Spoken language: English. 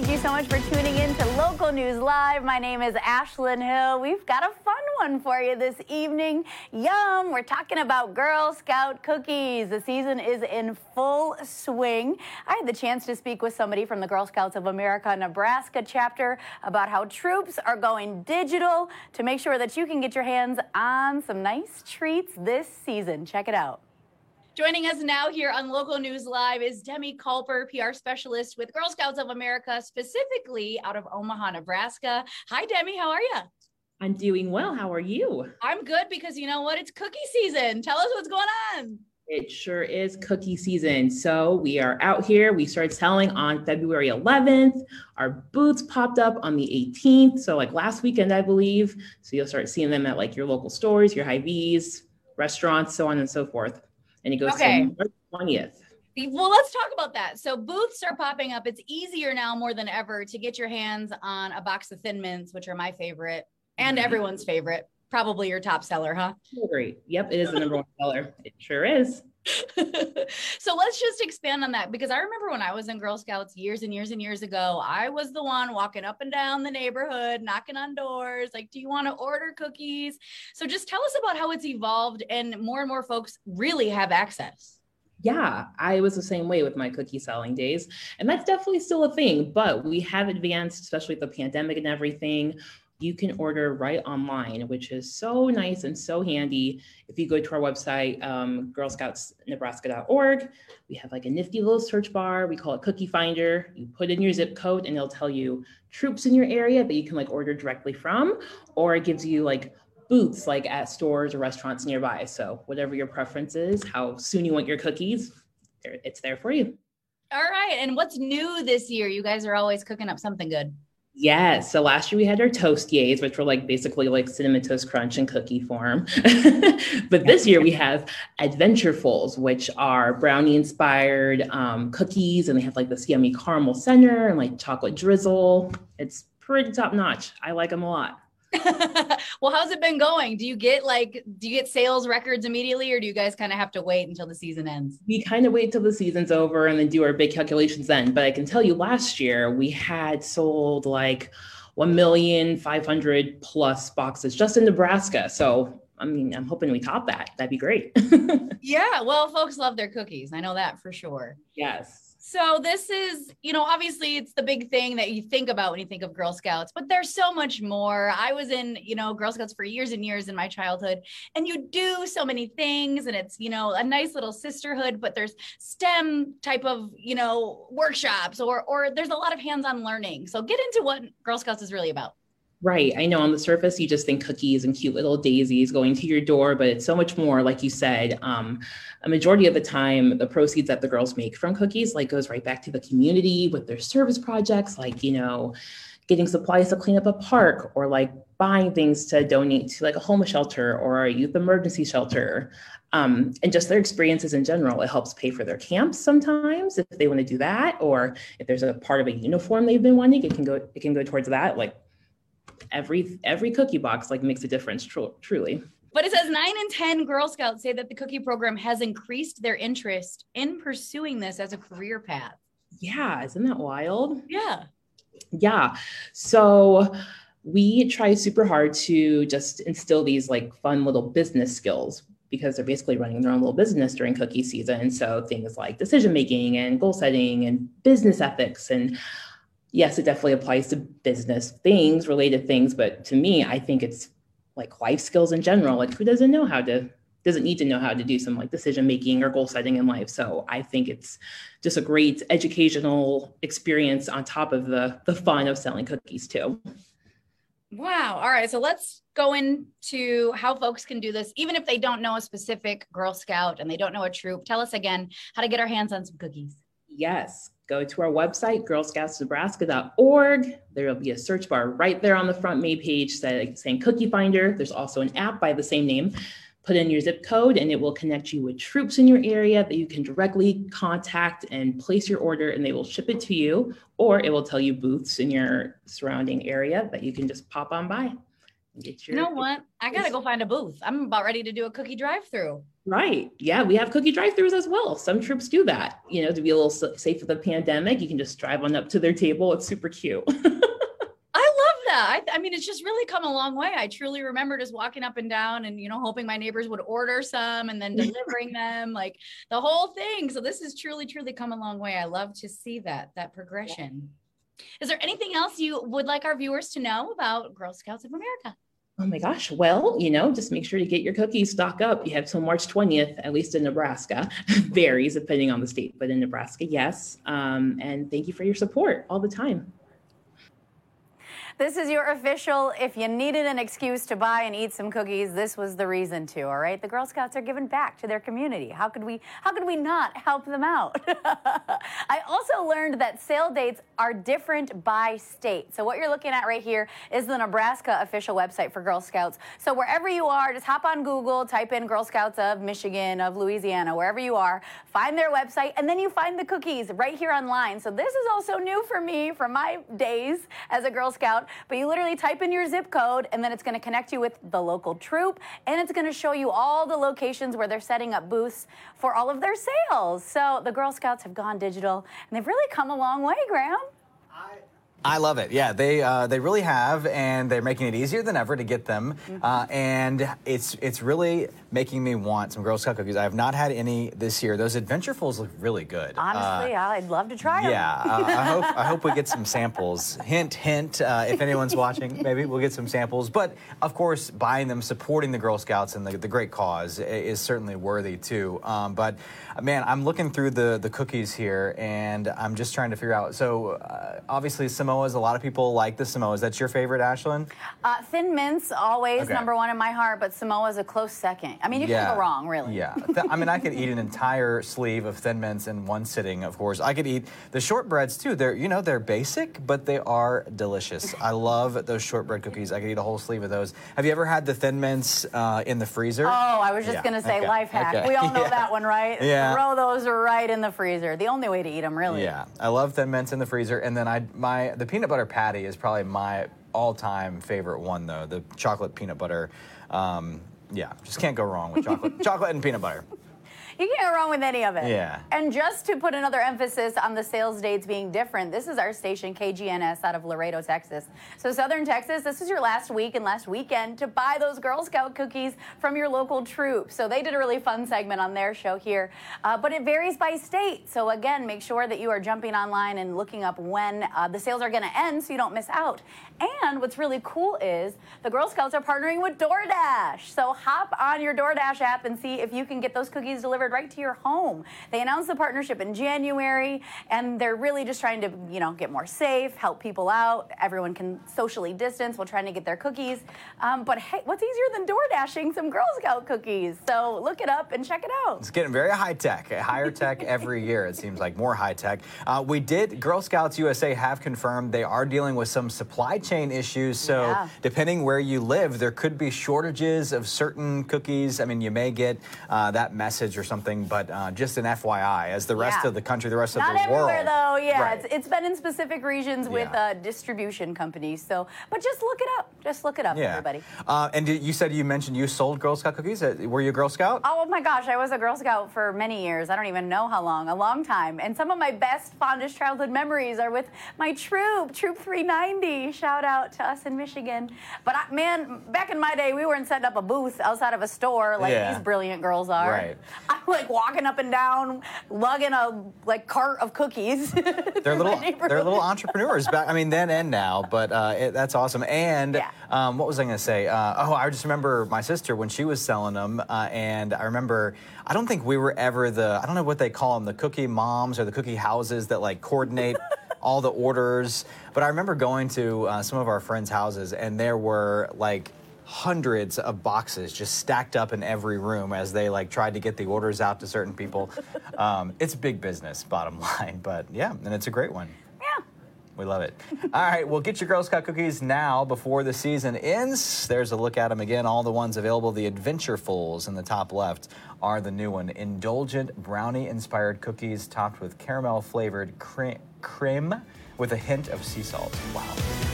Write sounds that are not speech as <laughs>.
Thank you so much for tuning in to Local News Live. My name is Ashlyn Hill. We've got a fun one for you this evening. Yum! We're talking about Girl Scout cookies. The season is in full swing. I had the chance to speak with somebody from the Girl Scouts of America Nebraska chapter about how troops are going digital to make sure that you can get your hands on some nice treats this season. Check it out. Joining us now here on Local News Live is Demi Culper, PR specialist with Girl Scouts of America, specifically out of Omaha, Nebraska. Hi, Demi. How are you? I'm doing well. How are you? I'm good because you know what? It's cookie season. Tell us what's going on. It sure is cookie season. So we are out here. We started selling on February 11th. Our boots popped up on the 18th. So like last weekend, I believe. So you'll start seeing them at like your local stores, your Hy-Vees, restaurants, so on and so forth and it goes okay. to March 20th. Well, let's talk about that. So booths are popping up. It's easier now more than ever to get your hands on a box of Thin Mints, which are my favorite and everyone's favorite. Probably your top seller, huh? Great. Yep, it is the number one seller. It sure is. <laughs> so let's just expand on that because I remember when I was in Girl Scouts years and years and years ago, I was the one walking up and down the neighborhood, knocking on doors, like, do you want to order cookies? So just tell us about how it's evolved and more and more folks really have access. Yeah, I was the same way with my cookie selling days. And that's definitely still a thing, but we have advanced, especially with the pandemic and everything you can order right online, which is so nice and so handy. If you go to our website, um, girlscoutsnebraska.org, we have like a nifty little search bar. We call it Cookie Finder. You put in your zip code and it'll tell you troops in your area that you can like order directly from, or it gives you like booths like at stores or restaurants nearby. So whatever your preference is, how soon you want your cookies, it's there for you. All right. And what's new this year? You guys are always cooking up something good. Yeah. So last year we had our Toastiers, which were like basically like cinnamon toast crunch in cookie form. <laughs> but this year we have Adventurefuls, which are brownie inspired um, cookies, and they have like this yummy caramel center and like chocolate drizzle. It's pretty top notch. I like them a lot. <laughs> well, how's it been going? Do you get like do you get sales records immediately or do you guys kind of have to wait until the season ends? We kind of wait till the season's over and then do our big calculations then. But I can tell you last year we had sold like 1 million 500 plus boxes just in Nebraska. So I mean, I'm hoping we top that. That'd be great. <laughs> yeah. Well, folks love their cookies. I know that for sure. Yes. So this is, you know, obviously it's the big thing that you think about when you think of Girl Scouts, but there's so much more. I was in, you know, Girl Scouts for years and years in my childhood, and you do so many things, and it's, you know, a nice little sisterhood, but there's STEM type of, you know, workshops or or there's a lot of hands-on learning. So get into what Girl Scouts is really about. Right. I know on the surface, you just think cookies and cute little daisies going to your door, but it's so much more. Like you said, um, a majority of the time, the proceeds that the girls make from cookies like goes right back to the community with their service projects, like, you know, getting supplies to clean up a park or like buying things to donate to like a homeless shelter or a youth emergency shelter. Um, and just their experiences in general. It helps pay for their camps sometimes if they want to do that, or if there's a part of a uniform they've been wanting, it can go it can go towards that. Like every every cookie box like makes a difference tr- truly but it says nine in 10 Girl Scouts say that the cookie program has increased their interest in pursuing this as a career path. Yeah, isn't that wild? Yeah. Yeah. So we try super hard to just instill these like fun little business skills because they're basically running their own little business during cookie season. So things like decision making and goal setting and business ethics and yes, it definitely applies to business things, related things, but to me, I think it's like life skills in general. Like who doesn't know how to doesn't need to know how to do some like decision making or goal setting in life. So I think it's just a great educational experience on top of the the fun of selling cookies too. Wow. All right. So let's go into how folks can do this, even if they don't know a specific Girl Scout and they don't know a troop. Tell us again how to get our hands on some cookies. Yes go to our website, girlscoutsnebraska.org. There will be a search bar right there on the front main page saying Cookie Finder. There's also an app by the same name. Put in your zip code and it will connect you with troops in your area that you can directly contact and place your order and they will ship it to you. Or it will tell you booths in your surrounding area that you can just pop on by. Get your You know what? I gotta go find a booth. I'm about ready to do a cookie drive-through. Right. Yeah, we have cookie drive-throughs as well. Some troops do that. You know, to be a little safe with the pandemic, you can just drive on up to their table. It's super cute. <laughs> I love that. I, I mean, it's just really come a long way. I truly remember just walking up and down and, you know, hoping my neighbors would order some and then delivering them, <laughs> like the whole thing. So this has truly, truly come a long way. I love to see that, that progression. Is there anything else you would like our viewers to know about Girl Scouts of America? Oh my gosh. Well, you know, just make sure to get your cookies stock up. You have till March 20th, at least in Nebraska. <laughs> Varies depending on the state, but in Nebraska, yes. Um, and thank you for your support all the time. This is your official. If you needed an excuse to buy and eat some cookies, this was the reason to. All right, the Girl Scouts are giving back to their community. How could we? How could we not help them out? <laughs> I also learned that sale dates are different by state. So what you're looking at right here is the Nebraska official website for Girl Scouts. So wherever you are, just hop on Google, type in Girl Scouts of Michigan, of Louisiana, wherever you are, find their website, and then you find the cookies right here online. So this is also new for me from my days as a Girl Scout. But you literally type in your zip code, and then it's going to connect you with the local troop, and it's going to show you all the locations where they're setting up booths for all of their sales. So the Girl Scouts have gone digital, and they've really come a long way, Graham. I love it. Yeah, they uh, they really have, and they're making it easier than ever to get them. Uh, and it's it's really making me want some Girl Scout cookies. I have not had any this year. Those Adventurefuls look really good. Uh, Honestly, I'd love to try them. yeah, uh, I hope I hope we get some <laughs> samples. Hint, hint. Uh, if anyone's watching, maybe we'll get some samples. But of course, buying them, supporting the Girl Scouts and the, the great cause is certainly worthy too. Um, but uh, man, I'm looking through the the cookies here, and I'm just trying to figure out. So uh, obviously, Samoas. A lot of people like the Samoas. That's your favorite, Ashlyn? Uh, Thin Mints, always Okay. number one in my heart, but Samoa's a close second. I mean, you can't go wrong, really. Yeah. I mean, I could eat an entire sleeve of Thin Mints in one sitting, of course. I could eat the shortbreads too. They're, you know, they're basic, but they are delicious. <laughs> I love those shortbread cookies. I could eat a whole sleeve of those. Have you ever had the Thin Mints uh, in the freezer? Oh, I was just Yeah. going to say Okay. life hack. Okay. We all <laughs> know Yeah. that one, right? Yeah. Throw those right in the freezer. The only way to eat them, really. Yeah, I love Thin Mints in the freezer, and then I my the peanut butter patty is probably my all-time favorite one though. The chocolate peanut butter. Um, yeah, just can't go wrong with chocolate, <laughs> chocolate and peanut butter. You can't go wrong with any of it. Yeah. And just to put another emphasis on the sales dates being different, this is our station KGNS out of Laredo, Texas. So Southern Texas, this is your last week and last weekend to buy those Girl Scout cookies from your local troop. So they did a really fun segment on their show here, uh, but it varies by state. So again, make sure that you are jumping online and looking up when uh, the sales are going to end so you don't miss out. And what's really cool is the Girl Scouts are partnering with DoorDash. So hop on your DoorDash app and see if you can get those cookies delivered right to your home. They announced the partnership in January, and they're really just trying to, you know, get more safe, help people out. Everyone can socially distance while trying to get their cookies. Um, but hey, what's easier than door dashing some Girl Scout cookies? So look it up and check it out. It's getting very high tech, higher tech <laughs> every year. It seems like more high tech. Uh, we did. Girl Scouts USA have confirmed they are dealing with some supply chain issues. So Yeah. depending where you live, there could be shortages of certain cookies. I mean, you may get uh, that message or something, but uh, just an FYI, as the rest Yeah. of the country, the rest Not of the everywhere world. Not everywhere though. Yeah, Right. it's, it's been in specific regions with Yeah. uh, distribution companies. So, but just look it up. Just look it up, yeah. everybody. Uh, and you said you mentioned you sold Girl Scout cookies. Uh, Were you a Girl Scout? Oh my gosh, I was a Girl Scout for many years. I don't even know how long, a long time. And some of my best, fondest childhood memories are with my troop, Troop 390. Shout out to us in Michigan. But I, man, back in my day, we weren't setting up a booth outside of a store like Yeah. these brilliant girls are. Right. <laughs> I'm like walking up and down, lugging a like cart of cookies. <laughs> they're little they're little entrepreneurs back i mean then and now but uh, it, that's awesome and Yeah. Um, what was i going to say? Uh, oh i just remember my sister when she was selling them uh, and i remember i don't think we were ever the i don't know what they call them the cookie moms or the cookie houses that like coordinate <laughs> all the orders but i remember going to uh, some of our friends houses and there were like hundreds of boxes just stacked up in every room as they like tried to get the orders out to certain people. <laughs> Um, it's big business bottom <laughs> line but yeah and it's a great one. yeah. We love it. <laughs> All right, well, get your Girl Scout cookies now before the season ends. There's a look at them again. All the ones available. The Adventurefuls in the top left are the new one. Indulgent brownie inspired cookies topped with caramel flavored cre- with a hint of sea salt. Wow.